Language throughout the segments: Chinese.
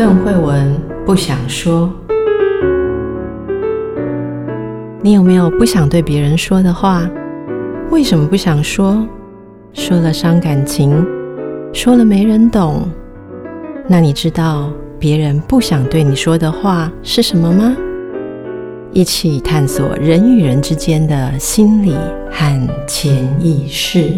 邓慧文不想说。你有没有不想对别人说的话？为什么不想说？说了伤感情，说了没人懂。那你知道别人不想对你说的话是什么吗？一起探索人与人之间的心理和潜意识。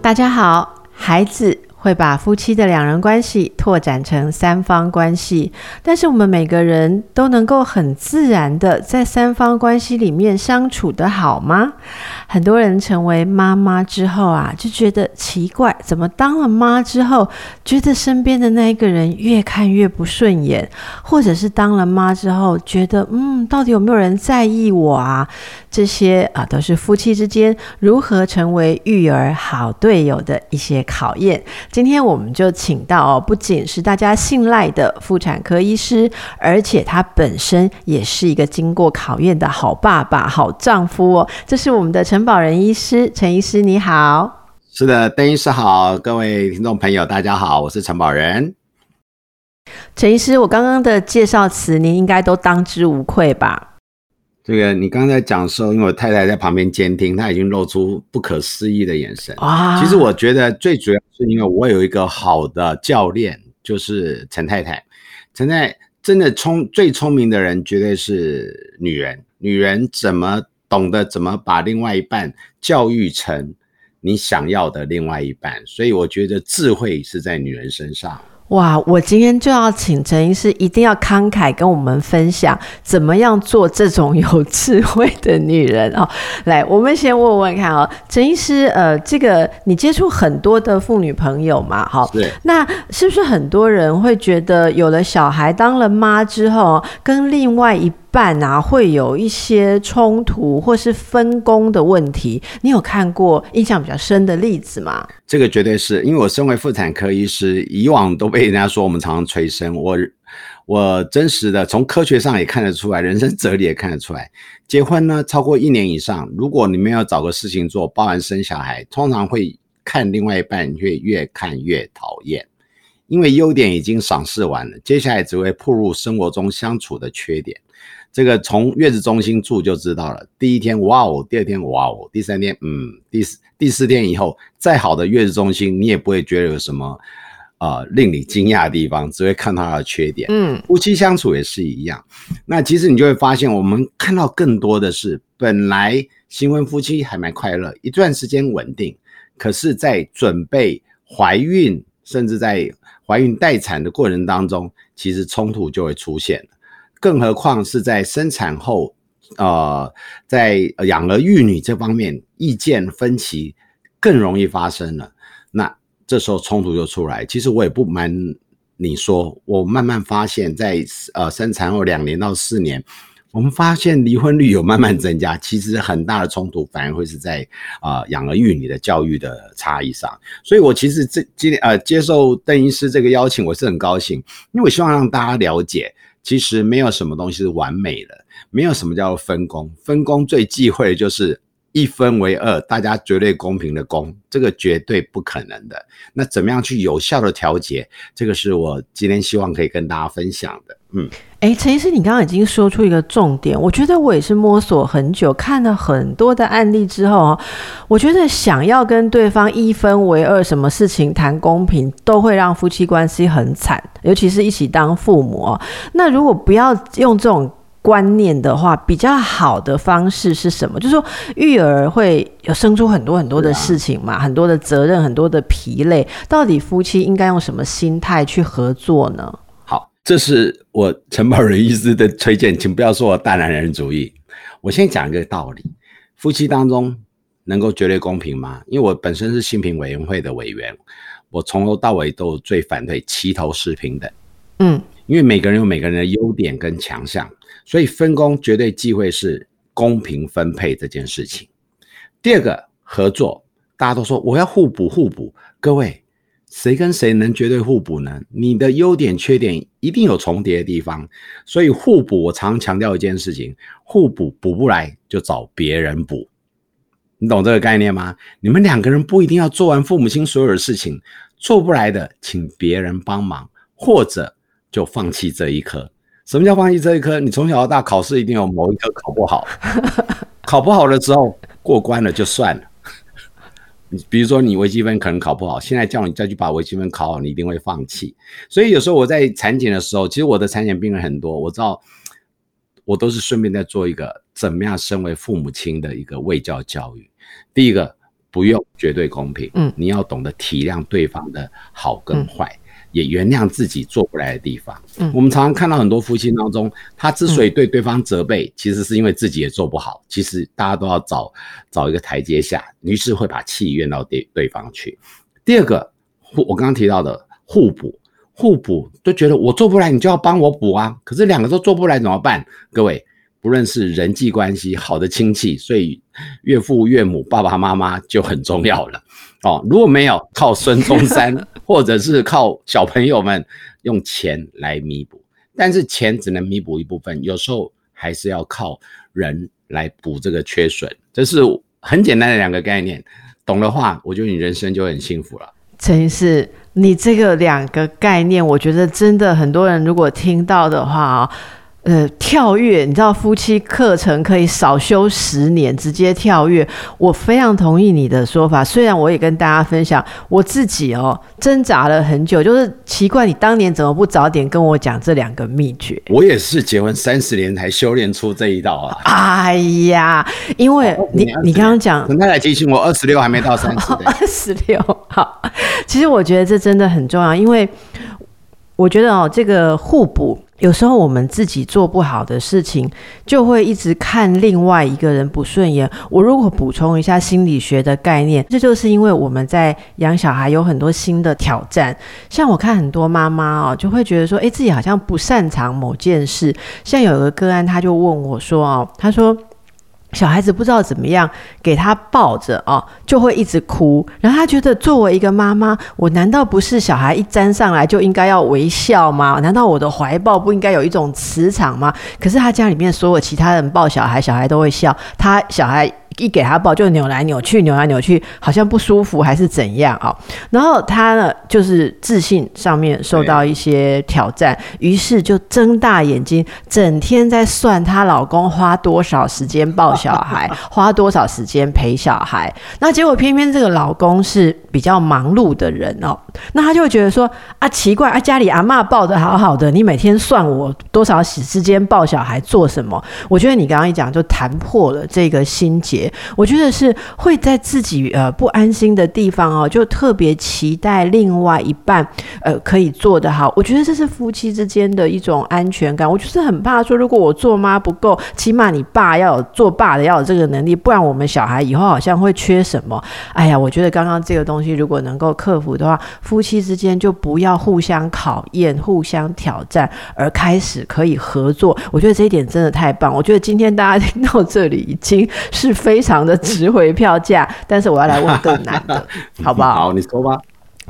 大家好，孩子。会把夫妻的两人关系拓展成三方关系，但是我们每个人都能够很自然的在三方关系里面相处得好吗？很多人成为妈妈之后啊，就觉得奇怪，怎么当了妈之后，觉得身边的那一个人越看越不顺眼，或者是当了妈之后，觉得嗯，到底有没有人在意我啊？这些啊，都是夫妻之间如何成为育儿好队友的一些考验。今天我们就请到哦，不仅是大家信赖的妇产科医师，而且他本身也是一个经过考验的好爸爸、好丈夫哦。这是我们的陈宝仁医师，陈医师你好。是的，邓医师好，各位听众朋友大家好，我是陈宝仁。陈医师，我刚刚的介绍词您应该都当之无愧吧？这个你刚才讲的时候，因为我太太在旁边监听，她已经露出不可思议的眼神。啊，其实我觉得最主要是因为我有一个好的教练，就是陈太太。陈太太真的聪最聪明的人，绝对是女人。女人怎么懂得怎么把另外一半教育成你想要的另外一半？所以我觉得智慧是在女人身上。哇！我今天就要请陈医师一定要慷慨跟我们分享，怎么样做这种有智慧的女人哦。来，我们先问问看哦，陈医师，呃，这个你接触很多的妇女朋友嘛，好，对，那是不是很多人会觉得有了小孩当了妈之后，跟另外一半啊，会有一些冲突或是分工的问题。你有看过印象比较深的例子吗？这个绝对是因为我身为妇产科医师，以往都被人家说我们常常催生。我我真实的从科学上也看得出来，人生哲理也看得出来。结婚呢，超过一年以上，如果你们要找个事情做，包含生小孩，通常会看另外一半会越看越讨厌，因为优点已经赏识完了，接下来只会暴露生活中相处的缺点。这个从月子中心住就知道了。第一天哇哦，第二天哇哦，第三天嗯，第四第四天以后，再好的月子中心你也不会觉得有什么啊、呃、令你惊讶的地方，只会看到它的缺点。嗯，夫妻相处也是一样。那其实你就会发现，我们看到更多的是本来新婚夫妻还蛮快乐，一段时间稳定，可是，在准备怀孕，甚至在怀孕待产的过程当中，其实冲突就会出现。更何况是在生产后，呃，在养儿育女这方面意见分歧更容易发生了。那这时候冲突就出来。其实我也不瞒你说，我慢慢发现在，呃生产后两年到四年，我们发现离婚率有慢慢增加。其实很大的冲突反而会是在啊、呃、养儿育女的教育的差异上。所以我其实这今天呃接受邓医师这个邀请，我是很高兴，因为我希望让大家了解。其实没有什么东西是完美的，没有什么叫分工。分工最忌讳的就是一分为二，大家绝对公平的公，这个绝对不可能的。那怎么样去有效的调节？这个是我今天希望可以跟大家分享的。嗯，哎，陈医师，你刚刚已经说出一个重点，我觉得我也是摸索很久，看了很多的案例之后，我觉得想要跟对方一分为二，什么事情谈公平，都会让夫妻关系很惨，尤其是一起当父母。那如果不要用这种观念的话，比较好的方式是什么？就是说育儿会有生出很多很多的事情嘛，很多的责任，很多的疲累，到底夫妻应该用什么心态去合作呢？好这是我陈宝仁医师的推荐，请不要说我大男人主义。我先讲一个道理：夫妻当中能够绝对公平吗？因为我本身是性平委员会的委员，我从头到尾都最反对齐头式平等。嗯，因为每个人有每个人的优点跟强项，所以分工绝对忌讳是公平分配这件事情。第二个，合作，大家都说我要互补互补，各位。谁跟谁能绝对互补呢？你的优点、缺点一定有重叠的地方，所以互补。我常强调一件事情：互补补不来就找别人补。你懂这个概念吗？你们两个人不一定要做完父母亲所有的事情，做不来的请别人帮忙，或者就放弃这一科。什么叫放弃这一科？你从小到大考试一定有某一科考不好，考不好了之后过关了就算了。你比如说你微积分可能考不好，现在叫你再去把微积分考好，你一定会放弃。所以有时候我在产检的时候，其实我的产检病人很多，我知道我都是顺便在做一个怎么样身为父母亲的一个卫教教育。第一个，不用绝对公平，嗯，你要懂得体谅对方的好跟坏。嗯也原谅自己做不来的地方。嗯，我们常常看到很多夫妻当中，他之所以对对方责备，嗯，其实是因为自己也做不好。其实大家都要找找一个台阶下，于是会把气怨到对对方去。第二个，我刚刚提到的互补，互补都觉得我做不来，你就要帮我补啊。可是两个都做不来怎么办？各位，不论是人际关系好的亲戚，所以岳父岳母、爸爸妈妈就很重要了。哦，如果没有靠孙中山，或者是靠小朋友们用钱来弥补，但是钱只能弥补一部分，有时候还是要靠人来补这个缺损。这是很简单的两个概念，懂的话，我觉得你人生就很幸福了。陈医师，你这个两个概念，我觉得真的很多人如果听到的话啊。呃，跳跃，你知道夫妻课程可以少修十年，直接跳跃。我非常同意你的说法。虽然我也跟大家分享，我自己哦挣扎了很久，就是奇怪你当年怎么不早点跟我讲这两个秘诀？我也是结婚三十年才修炼出这一道啊！哎呀，因为你你刚刚讲，陈太太提醒我二十六还没到三十，二十六好。其实我觉得这真的很重要，因为我觉得哦，这个互补。有时候我们自己做不好的事情，就会一直看另外一个人不顺眼。我如果补充一下心理学的概念，这就是因为我们在养小孩有很多新的挑战。像我看很多妈妈哦，就会觉得说，诶，自己好像不擅长某件事。像有一个个案，他就问我说，哦，他说。小孩子不知道怎么样给他抱着哦，就会一直哭。然后他觉得作为一个妈妈，我难道不是小孩一粘上来就应该要微笑吗？难道我的怀抱不应该有一种磁场吗？可是他家里面所有其他人抱小孩，小孩都会笑。他小孩。一给他抱就扭来扭去，扭来扭去，好像不舒服还是怎样啊？然后他呢，就是自信上面受到一些挑战，于是就睁大眼睛，整天在算她老公花多少时间抱小孩，花多少时间陪小孩。那结果偏偏这个老公是比较忙碌的人哦，那他就会觉得说啊，奇怪啊，家里阿嬷抱得好好的，你每天算我多少时间抱小孩做什么？我觉得你刚刚一讲就弹破了这个心结。我觉得是会在自己呃不安心的地方哦，就特别期待另外一半呃可以做得好。我觉得这是夫妻之间的一种安全感。我就是很怕说，如果我做妈不够，起码你爸要有做爸的要有这个能力，不然我们小孩以后好像会缺什么。哎呀，我觉得刚刚这个东西如果能够克服的话，夫妻之间就不要互相考验、互相挑战，而开始可以合作。我觉得这一点真的太棒。我觉得今天大家听到这里已经是非。常的值回票价，但是我要来问更难的，好不好？好，你说吧。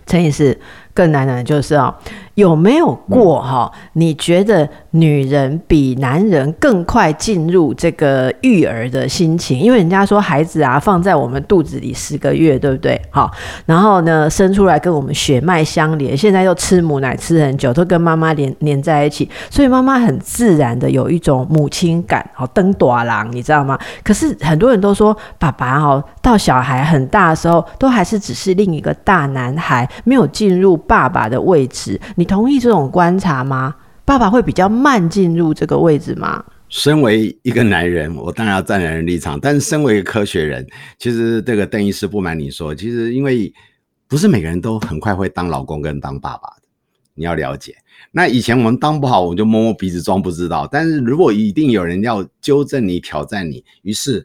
陈女士。更难的就是哦，有没有过哈？你觉得女人比男人更快进入这个育儿的心情？因为人家说孩子啊，放在我们肚子里十个月，对不对？好，然后呢，生出来跟我们血脉相连，现在又吃母奶吃很久，都跟妈妈连连在一起，所以妈妈很自然的有一种母亲感，好，登大郎，你知道吗？可是很多人都说，爸爸哦，到小孩很大的时候，都还是只是另一个大男孩，没有进入。爸爸的位置，你同意这种观察吗？爸爸会比较慢进入这个位置吗？身为一个男人，我当然要站男人立场，但是身为一个科学人，其实这个邓医师不瞒你说，其实因为不是每个人都很快会当老公跟当爸爸的，你要了解。那以前我们当不好，我们就摸摸鼻子装不知道，但是如果一定有人要纠正你、挑战你，于是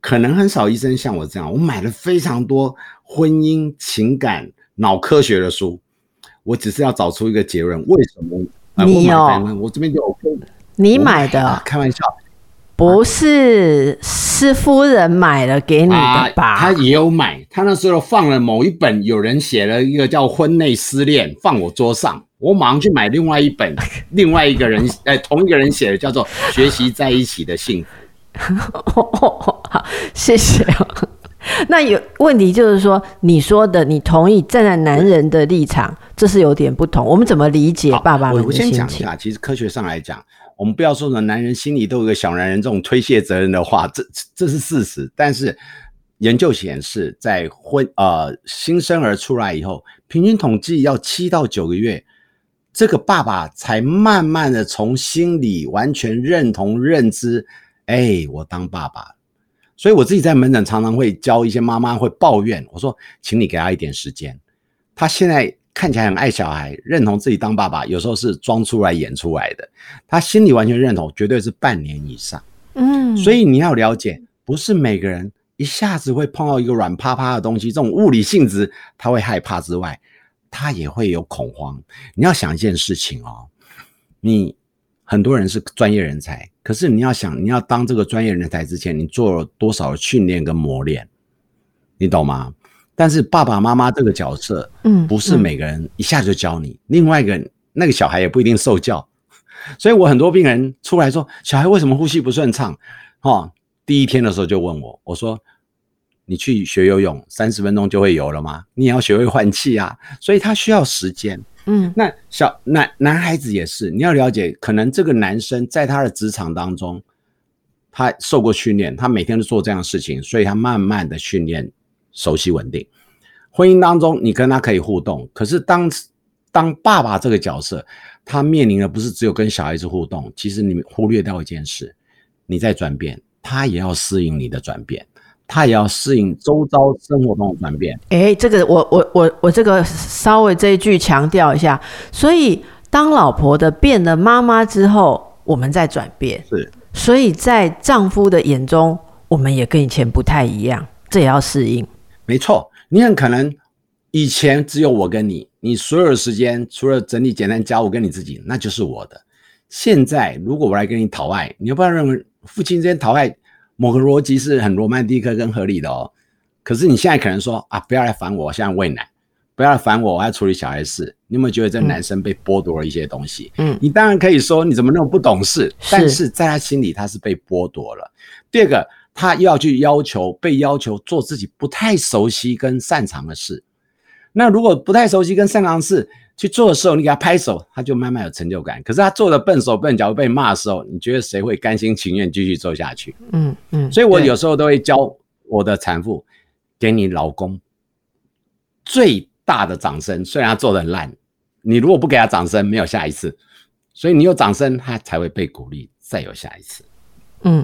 可能很少医生像我这样，我买了非常多婚姻情感。脑科学的书，我只是要找出一个结论：为什么你有？我这边就 OK。你买的？啊、开玩笑，不是是夫人买了给你的吧？他也有买，他那时候放了某一本，有人写了一个叫《婚内失恋》，放我桌上，我马上去买另外一本，另外一个人哎，同一个人写的，叫做《学习在一起的幸福》。好，谢谢。那有问题就是说，你说的，你同意站在男人的立场，这是有点不同。我们怎么理解爸爸们的心情？我先讲一下，其实科学上来讲，我们不要说什么男人心里都有个小男人这种推卸责任的话，这这是事实。但是研究显示，在婚呃新生儿出来以后，平均统计要七到九个月，这个爸爸才慢慢的从心里完全认同认知，哎，我当爸爸。所以我自己在门诊常常会教一些妈妈会抱怨，我说，请你给他一点时间。他现在看起来很爱小孩，认同自己当爸爸，有时候是装出来演出来的。他心里完全认同，绝对是半年以上。嗯，所以你要了解，不是每个人一下子会碰到一个软趴趴的东西，这种物理性质他会害怕之外，他也会有恐慌。你要想一件事情哦，你。很多人是专业人才，可是你要想，你要当这个专业人才之前，你做了多少训练跟磨练，你懂吗？但是爸爸妈妈这个角色，嗯，不是每个人一下就教你。嗯嗯、另外一个那个小孩也不一定受教，所以我很多病人出来说，小孩为什么呼吸不顺畅？哈，第一天的时候就问我，我说，你去学游泳，三十分钟就会游了吗？你也要学会换气啊，所以他需要时间。嗯，那小男男孩子也是，你要了解，可能这个男生在他的职场当中，他受过训练，他每天都做这样的事情，所以他慢慢的训练熟悉稳定。婚姻当中，你跟他可以互动，可是当当爸爸这个角色，他面临的不是只有跟小孩子互动，其实你忽略掉一件事，你在转变，他也要适应你的转变。他也要适应周遭生活中的转变。哎，这个我我我我这个稍微这一句强调一下。所以当老婆的变了妈妈之后，我们在转变。是，所以在丈夫的眼中，我们也跟以前不太一样，这也要适应。没错，你很可能以前只有我跟你，你所有的时间除了整理简单家务跟你自己，那就是我的。现在如果我来跟你讨爱，你要不要认为父亲之间讨爱？某个逻辑是很罗曼蒂克跟合理的哦，可是你现在可能说啊，不要来烦我，我现在喂奶，不要来烦我，我要处理小孩事。你有没有觉得这男生被剥夺了一些东西？嗯，你当然可以说你怎么那么不懂事，但是在他心里他是被剥夺了。第二个，他又要去要求被要求做自己不太熟悉跟擅长的事。那如果不太熟悉跟擅长的事，去做的时候，你给他拍手，他就慢慢有成就感。可是他做的笨手笨脚被骂的时候，你觉得谁会甘心情愿继续做下去？嗯嗯。所以我有时候都会教我的产妇，给你老公最大的掌声。虽然他做的很烂，你如果不给他掌声，没有下一次。所以你有掌声，他才会被鼓励，再有下一次。嗯，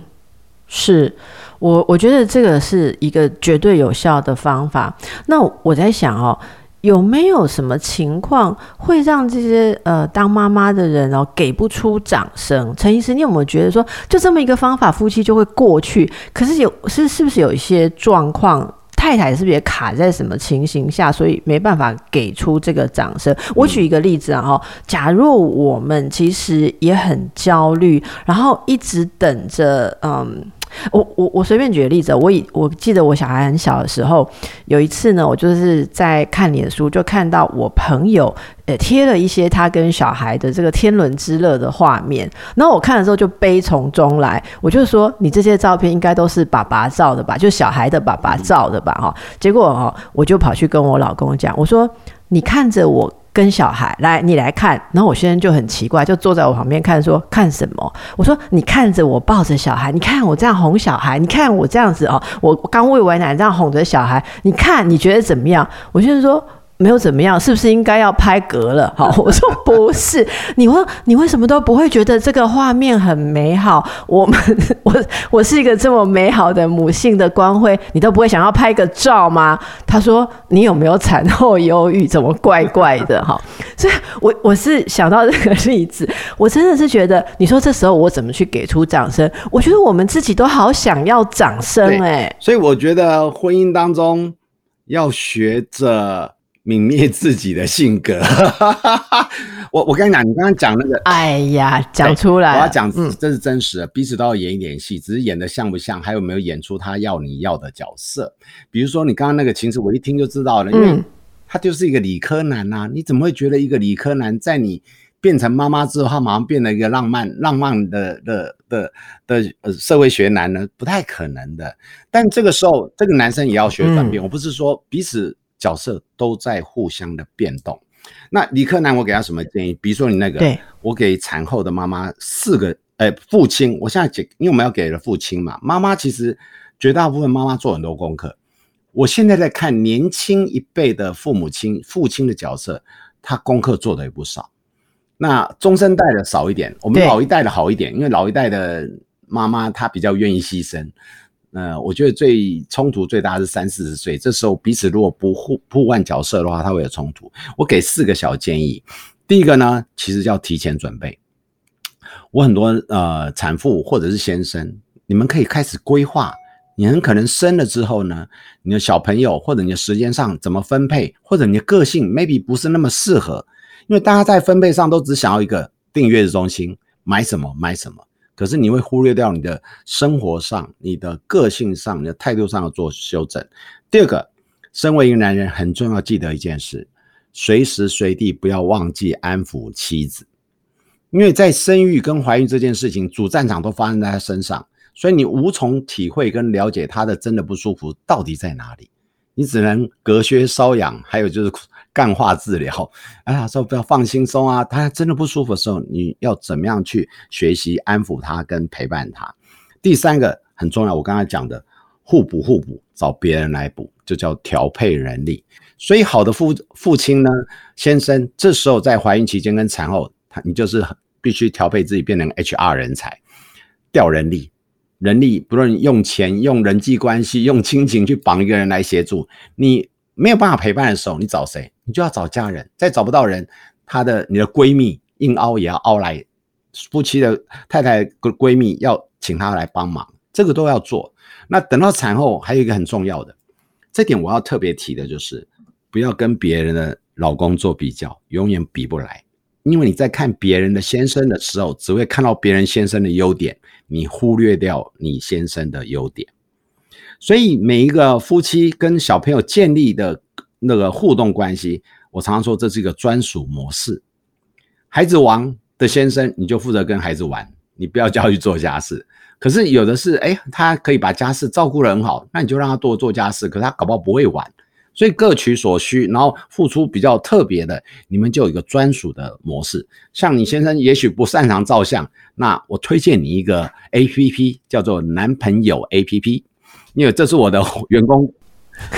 是我我觉得这个是一个绝对有效的方法。那我在想哦。有没有什么情况会让这些呃当妈妈的人哦给不出掌声？陈医师，你有没有觉得说就这么一个方法，夫妻就会过去？可是有是是不是有一些状况，太太是不是也卡在什么情形下，所以没办法给出这个掌声？我举一个例子啊，哈，假如我们其实也很焦虑，然后一直等着，嗯。我我我随便举个例子，我以我记得我小孩很小的时候，有一次呢，我就是在看脸书，就看到我朋友呃贴了一些他跟小孩的这个天伦之乐的画面，然后我看了之后就悲从中来，我就说你这些照片应该都是爸爸照的吧，就小孩的爸爸照的吧，哈，结果哈我就跑去跟我老公讲，我说你看着我。跟小孩来，你来看，然后我先生就很奇怪，就坐在我旁边看，说看什么？我说你看着我抱着小孩，你看我这样哄小孩，你看我这样子哦，我刚喂完奶这样哄着小孩，你看你觉得怎么样？我先生说。没有怎么样，是不是应该要拍嗝了？好，我说不是，你问你为什么都不会觉得这个画面很美好？我们 我我是一个这么美好的母性的光辉，你都不会想要拍个照吗？他说你有没有产后忧郁？怎么怪怪的？哈，所以我我是想到这个例子，我真的是觉得，你说这时候我怎么去给出掌声？我觉得我们自己都好想要掌声哎，所以我觉得婚姻当中要学着。泯灭自己的性格，我我跟你讲，你刚刚讲那个，哎呀，讲出来，我要讲，这是真实的，嗯、彼此都要演一点戏，只是演得像不像，还有没有演出他要你要的角色。比如说你刚刚那个情史，我一听就知道了，因为他就是一个理科男呐、啊，你怎么会觉得一个理科男在你变成妈妈之后，他马上变了一个浪漫浪漫的的的的，的呃社会学男呢？不太可能的。但这个时候，这个男生也要学转变。嗯、我不是说彼此。角色都在互相的变动。那理科男，我给他什么建议？比如说你那个，对，我给产后的妈妈四个，哎，父亲，我现在给，因为我们要给了父亲嘛，妈妈其实绝大部分妈妈做很多功课。我现在在看年轻一辈的父母亲、父亲的角色，他功课做的也不少。那中生代的少一点，我们老一代的好一点，因为老一代的妈妈她比较愿意牺牲。呃，我觉得最冲突最大是三四十岁，这时候彼此如果不互互换角色的话，他会有冲突。我给四个小建议，第一个呢，其实叫提前准备。我很多呃产妇或者是先生，你们可以开始规划，你很可能生了之后呢，你的小朋友或者你的时间上怎么分配，或者你的个性 maybe 不是那么适合，因为大家在分配上都只想要一个订阅的中心，买什么买什么。可是你会忽略掉你的生活上、你的个性上、你的态度上要做修正。第二个，身为一个男人，很重要，记得一件事：随时随地不要忘记安抚妻子，因为在生育跟怀孕这件事情，主战场都发生在他身上，所以你无从体会跟了解他的真的不舒服到底在哪里，你只能隔靴搔痒，还有就是。干化治疗，哎呀，说不要放轻松啊！他真的不舒服的时候，你要怎么样去学习安抚他跟陪伴他？第三个很重要，我刚才讲的互补互补，找别人来补，就叫调配人力。所以好的父父亲呢，先生，这时候在怀孕期间跟产后，他你就是必须调配自己变成 HR 人才，调人力，人力不论用钱、用人际关系、用亲情去绑一个人来协助你。没有办法陪伴的时候，你找谁？你就要找家人。再找不到人，她的你的闺蜜硬凹也要凹来，夫妻的太太闺闺蜜要请她来帮忙，这个都要做。那等到产后，还有一个很重要的，这点我要特别提的就是，不要跟别人的老公做比较，永远比不来。因为你在看别人的先生的时候，只会看到别人先生的优点，你忽略掉你先生的优点。所以每一个夫妻跟小朋友建立的那个互动关系，我常常说这是一个专属模式。孩子王的先生，你就负责跟孩子玩，你不要叫他去做家事。可是有的是，哎，他可以把家事照顾得很好，那你就让他多做家事。可是他搞不好不会玩，所以各取所需，然后付出比较特别的，你们就有一个专属的模式。像你先生也许不擅长照相，那我推荐你一个 APP，叫做男朋友 APP。因为这是我的 员工，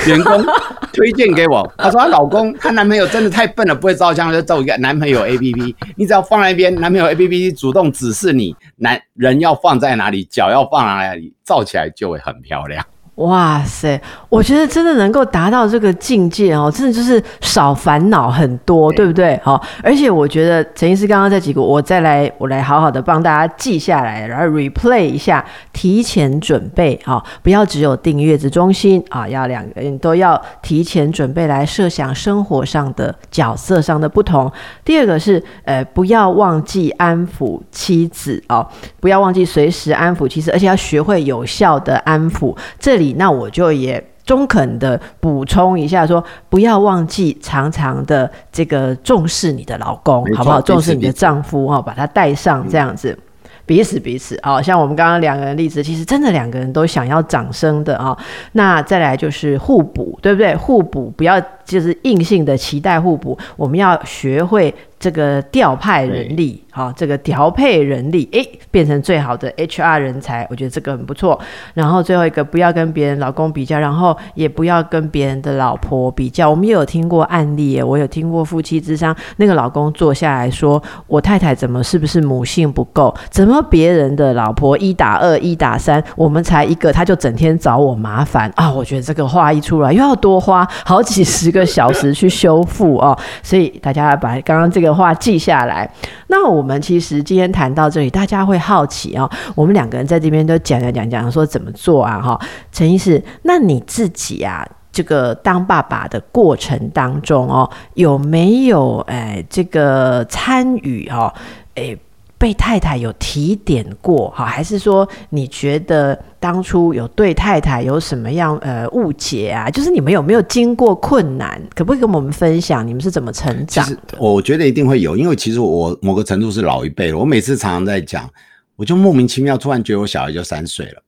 员工 推荐给我。她说 她老公，她男朋友真的太笨了，不会照相，就照一个男朋友 APP。你只要放在一边，男朋友 APP 主动指示你，男人要放在哪里，脚要放在哪里，照起来就会很漂亮。哇塞，我觉得真的能够达到这个境界哦，真的就是少烦恼很多，对，不对？好，而且我觉得陈医师刚刚这几个，我再来，我来好好的帮大家记下来，然后 replay 一下，提前准备啊，不要只有订月子中心啊，要两个人都要提前准备来设想生活上的角色上的不同。第二个是，呃，不要忘记安抚妻子哦，不要忘记随时安抚妻子，而且要学会有效的安抚。这里。那我就也中肯的补充一下说，说不要忘记常常的这个重视你的老公，好不好？重视你的丈夫哈，把他带上这样子，彼此彼此。好像我们刚刚两个人例子，其实真的两个人都想要掌声的啊。那再来就是互补，对不对？互补不要就是硬性的期待互补，我们要学会这个调派人力。好，这个调配人力，诶，变成最好的 HR 人才，我觉得这个很不错。然后最后一个，不要跟别人老公比较，然后也不要跟别人的老婆比较。我们也有听过案例，我有听过夫妻之商，那个老公坐下来说：“我太太怎么是不是母性不够？怎么别人的老婆一打二、一打三，我们才一个，他就整天找我麻烦啊！”我觉得这个话一出来，又要多花好几十个小时去修复哦。所以大家把刚刚这个的话记下来。那我。们其实今天谈到这里，大家会好奇啊、哦，我们两个人在这边都讲讲讲讲，说怎么做啊？哈，陈医师，那你自己啊，这个当爸爸的过程当中哦，有没有哎这个参与、哦？哎。被太太有提点过，好，还是说你觉得当初有对太太有什么样呃误解啊？就是你们有没有经过困难？可不可以跟我们分享你们是怎么成长的？我觉得一定会有，因为其实我某个程度是老一辈了。我每次常常在讲，我就莫名其妙突然觉得我小孩就三岁了。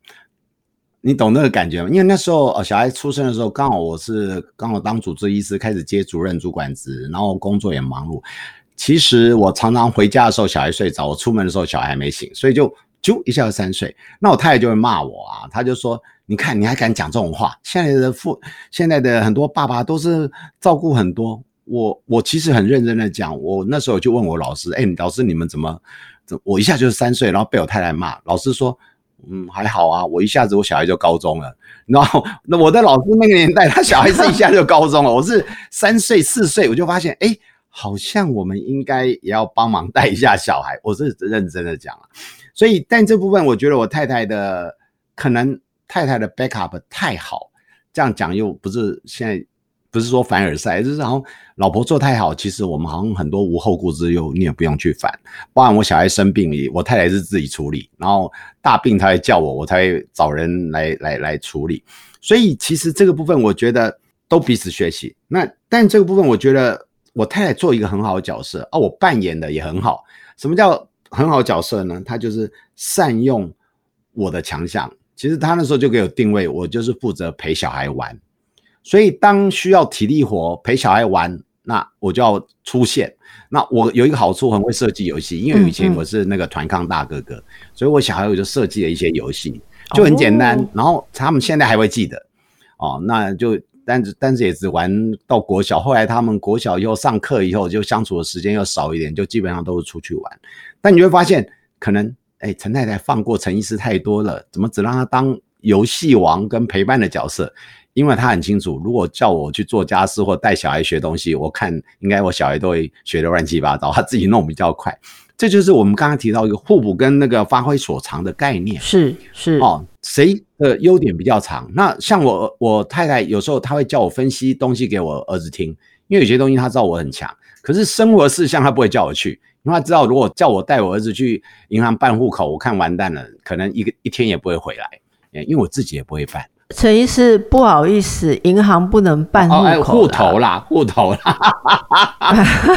你懂那个感觉吗？因为那时候呃，小孩出生的时候，刚好我是刚好当主治医师，开始接主任主管职，然后工作也忙碌。其实我常常回家的时候，小孩睡着；我出门的时候，小孩还没醒，所以就就一下就三岁。那我太太就会骂我啊，她就说：“你看你还敢讲这种话？现在的父，现在的很多爸爸都是照顾很多。”我我其实很认真的讲，我那时候就问我老师：“哎，老师你们怎么怎？”我一下就是三岁，然后被我太太骂。老师说：“嗯，还好啊，我一下子我小孩就高中了。然后那我的老师那个年代，他小孩子一下就高中了。我是三岁四岁，我就发现，哎，好像我们应该也要帮忙带一下小孩。我是认真的讲了。所以，但这部分我觉得我太太的可能太太的 backup 太好，这样讲又不是现在。”不是说凡尔赛，就是好像老婆做太好，其实我们好像很多无后顾之忧，你也不用去烦。包含我小孩生病，我太太是自己处理，然后大病她会叫我，我才会找人来来来处理。所以其实这个部分我觉得都彼此学习。那但这个部分我觉得我太太做一个很好的角色啊，我扮演的也很好。什么叫很好角色呢？她就是善用我的强项。其实她那时候就给我定位，我就是负责陪小孩玩。所以，当需要体力活陪小孩玩，那我就要出现。那我有一个好处，很会设计游戏，因为以前我是那个团康大哥哥，嗯嗯，所以我小孩我就设计了一些游戏，就很简单。哦。然后他们现在还会记得哦，那就但是但是也只玩到国小。后来他们国小以后上课以后，就相处的时间又少一点，就基本上都是出去玩。但你会发现，可能哎，陈太太放过陈医师太多了，怎么只让他当游戏王跟陪伴的角色？因为他很清楚，如果叫我去做家事或带小孩学东西，我看应该我小孩都会学得乱七八糟，他自己弄比较快。这就是我们刚刚提到一个互补跟那个发挥所长的概念。是是哦，谁的优点比较长？那像我我太太有时候她会叫我分析东西给我儿子听，因为有些东西她知道我很强，可是生活事项她不会叫我去，因为她知道如果叫我带我儿子去银行办户口，我看完蛋了，可能一个一天也不会回来，因为我自己也不会办。陈医师，不好意思，银行不能办户口、哦、户头啦，户头啦。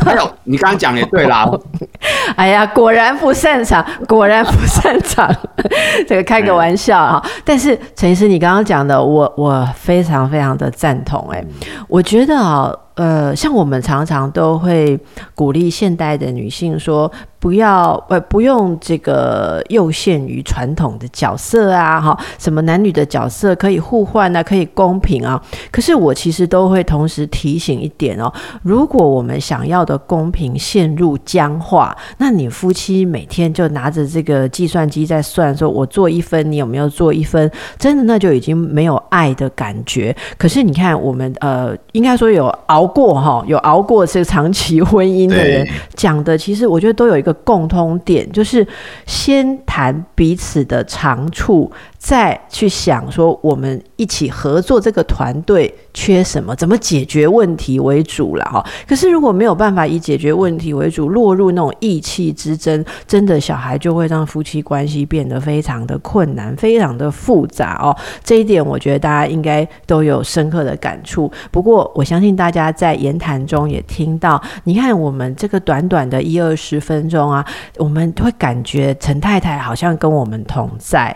哎呦，你刚刚讲也对啦。哎呀，果然不擅长，果然不擅长。这个开个玩笑哈。但是陈医师，你刚刚讲的，我我非常非常的赞同。哎，我觉得啊。呃，像我们常常都会鼓励现代的女性说，不要呃不用这个又限于传统的角色啊，哈，什么男女的角色可以互换啊，可以公平啊。可是我其实都会同时提醒一点哦，如果我们想要的公平陷入僵化，那你夫妻每天就拿着这个计算机在算，说我做一分，你有没有做一分？真的那就已经没有爱的感觉。可是你看，我们呃，应该说有熬。熬过哈，有熬过这个长期婚姻的人讲的，其实我觉得都有一个共通点，就是先谈彼此的长处。再去想说，我们一起合作这个团队缺什么，怎么解决问题为主了哈。可是如果没有办法以解决问题为主，落入那种意气之争，真的小孩就会让夫妻关系变得非常的困难，非常的复杂哦。这一点我觉得大家应该都有深刻的感触。不过我相信大家在言谈中也听到，你看我们这个短短的一二十分钟啊，我们会感觉陈太太好像跟我们同在。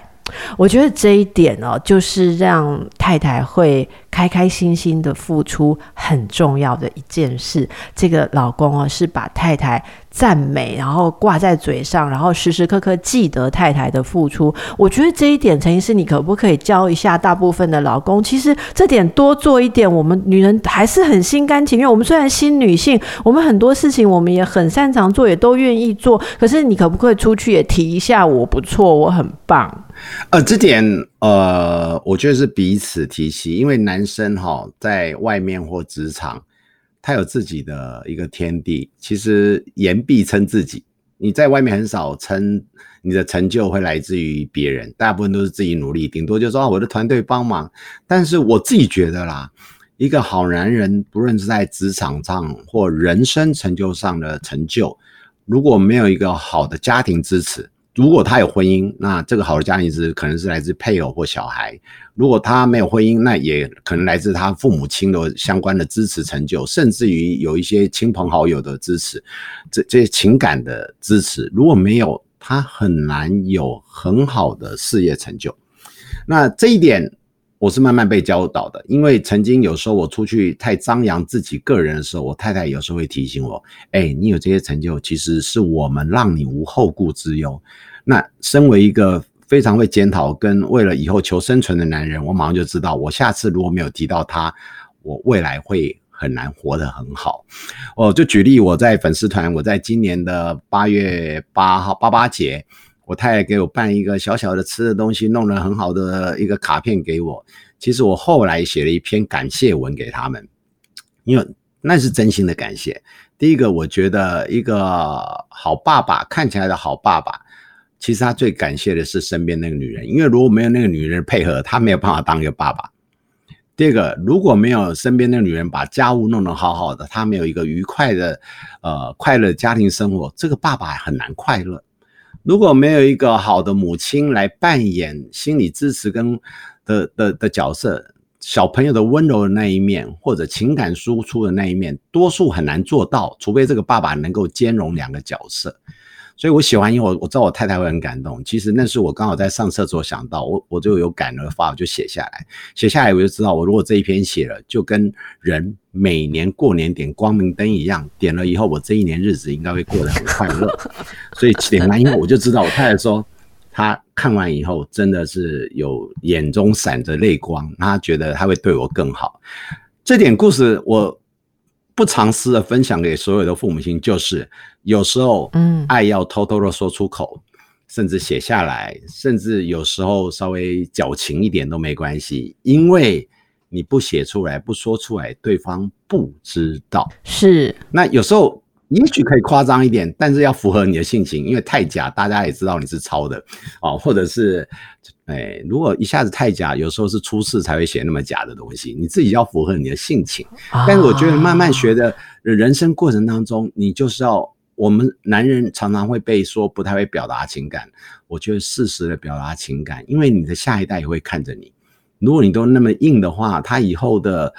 我觉得这一点哦，就是让太太会开开心心的付出很重要的一件事。这个老公哦，是把太太赞美，然后挂在嘴上，然后时时刻刻记得太太的付出。我觉得这一点，陈医师，你可不可以教一下大部分的老公？其实这点多做一点，我们女人还是很心甘情愿。我们虽然新女性，我们很多事情我们也很擅长做，也都愿意做。可是你可不可以出去也提一下，我不错，我很棒。呃，这点呃，我觉得是彼此提起，因为男生哈，在外面或职场，他有自己的一个天地。其实言必称自己，你在外面很少称你的成就会来自于别人，大部分都是自己努力，顶多就说我的团队帮忙。但是我自己觉得啦，一个好男人，不论是在职场上或人生成就上的成就，如果没有一个好的家庭支持。如果他有婚姻，那这个好的家庭是可能是来自配偶或小孩；如果他没有婚姻，那也可能来自他父母亲的相关的支持成就，甚至于有一些亲朋好友的支持，这这些情感的支持。如果没有，他很难有很好的事业成就。那这一点我是慢慢被教导的，因为曾经有时候我出去太张扬自己个人的时候，我太太有时候会提醒我：“哎，你有这些成就，其实是我们让你无后顾之忧。”那身为一个非常会检讨跟为了以后求生存的男人，我马上就知道，我下次如果没有提到他，我未来会很难活得很好。我就举例，我在粉丝团，我在今年的八月八号八八节，我太太给我办一个小小的吃的东西，弄了很好的一个卡片给我。其实我后来写了一篇感谢文给他们，因为那是真心的感谢。第一个，我觉得一个好爸爸，看起来的好爸爸。其实他最感谢的是身边那个女人，因为如果没有那个女人配合，他没有办法当一个爸爸。第二个，如果没有身边那个女人把家务弄得好好的，他没有一个愉快的、呃快乐家庭生活，这个爸爸很难快乐。如果没有一个好的母亲来扮演心理支持跟的的的角色，小朋友的温柔的那一面或者情感输出的那一面，多数很难做到，除非这个爸爸能够兼容两个角色。所以我写完以后我我知道我太太会很感动。其实那是我刚好在上厕所想到，我我就有感而发，我就写下来。写下来我就知道，我如果这一篇写了，就跟人每年过年点光明灯一样，点了以后，我这一年日子应该会过得很快乐。所以点完以后，我就知道我太太说，她看完以后真的是有眼中闪着泪光，她觉得她会对我更好。这点故事我。不藏私的分享给所有的父母亲，就是有时候，嗯，爱要偷偷的说出口，嗯、甚至写下来，甚至有时候稍微矫情一点都没关系，因为你不写出来，不说出来，对方不知道。是，那有时候。也许可以夸张一点，但是要符合你的性情，因为太假，大家也知道你是抄的哦，或者是，哎，如果一下子太假，有时候是出事才会写那么假的东西，你自己要符合你的性情。但是我觉得慢慢学的人生过程当中，你就是要，我们男人常常会被说不太会表达情感，我觉得适时的表达情感，因为你的下一代也会看着你，如果你都那么硬的话，他以后的。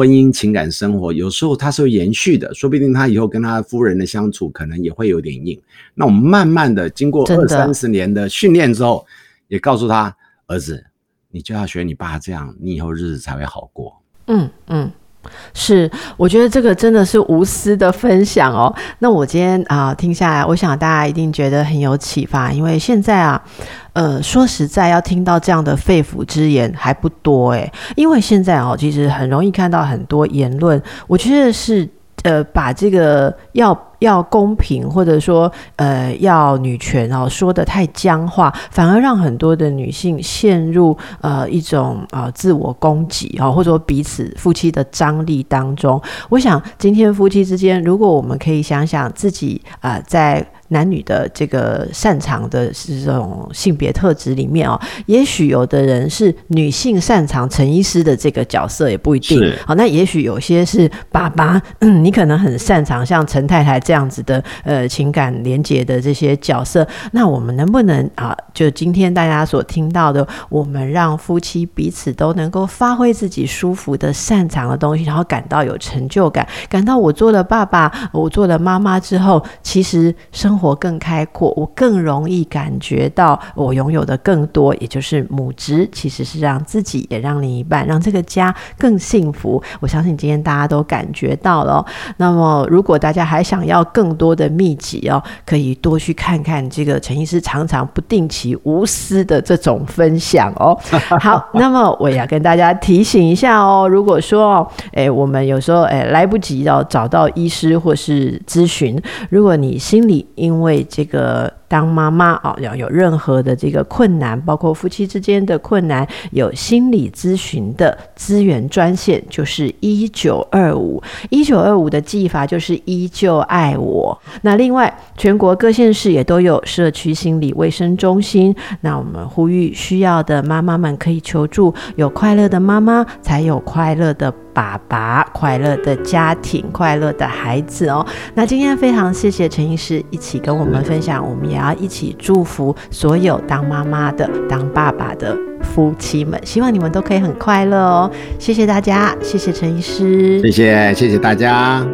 婚姻情感生活有时候它是会延续的，说不定他以后跟他夫人的相处可能也会有点硬。那我们慢慢的经过二三十年的训练之后，也告诉他儿子，你就要学你爸这样，你以后日子才会好过。嗯嗯。是，我觉得这个真的是无私的分享哦。那我今天啊、听下来，我想大家一定觉得很有启发，因为现在啊，呃，说实在要听到这样的肺腑之言还不多诶，因为现在哦，其实很容易看到很多言论，我觉得是呃把这个要。要公平，或者说，呃，要女权哦，说的太僵化，反而让很多的女性陷入呃一种啊自我攻击哦，或者说彼此夫妻的张力当中。我想今天夫妻之间，如果我们可以想想自己啊、在。男女的这个擅长的是这种性别特质里面哦，也许有的人是女性擅长陈医师的这个角色也不一定。好，那也许有些是爸爸，嗯，你可能很擅长像陈太太这样子的呃情感连接的这些角色。那我们能不能啊，就今天大家所听到的，我们让夫妻彼此都能够发挥自己舒服的擅长的东西，然后感到有成就感，感到我做了爸爸，我做了妈妈之后，其实生活更开阔，我更容易感觉到我拥有的更多，也就是母职其实是让自己也让另一半，让这个家更幸福。我相信今天大家都感觉到了。那么，如果大家还想要更多的秘籍哦，可以多去看看这个陈医师常常不定期无私的这种分享哦。好，那么我也要跟大家提醒一下哦，如果说哦，哎，我们有时候哎来不及要找到医师或是咨询，如果你心里因因为这个。当妈妈啊，要有任何的这个困难，包括夫妻之间的困难，有心理咨询的资源专线，就是一九二五一九二五的记法就是依旧爱我。那另外，全国各县市也都有社区心理卫生中心。那我们呼吁需要的妈妈们可以求助。有快乐的妈妈，才有快乐的爸爸，快乐的家庭，快乐的孩子哦。那今天非常谢谢陈医师一起跟我们分享，我们也。然后一起祝福所有当妈妈的当爸爸的夫妻们希望你们都可以很快乐哦。谢谢大家谢谢陈医师。谢谢谢谢大家。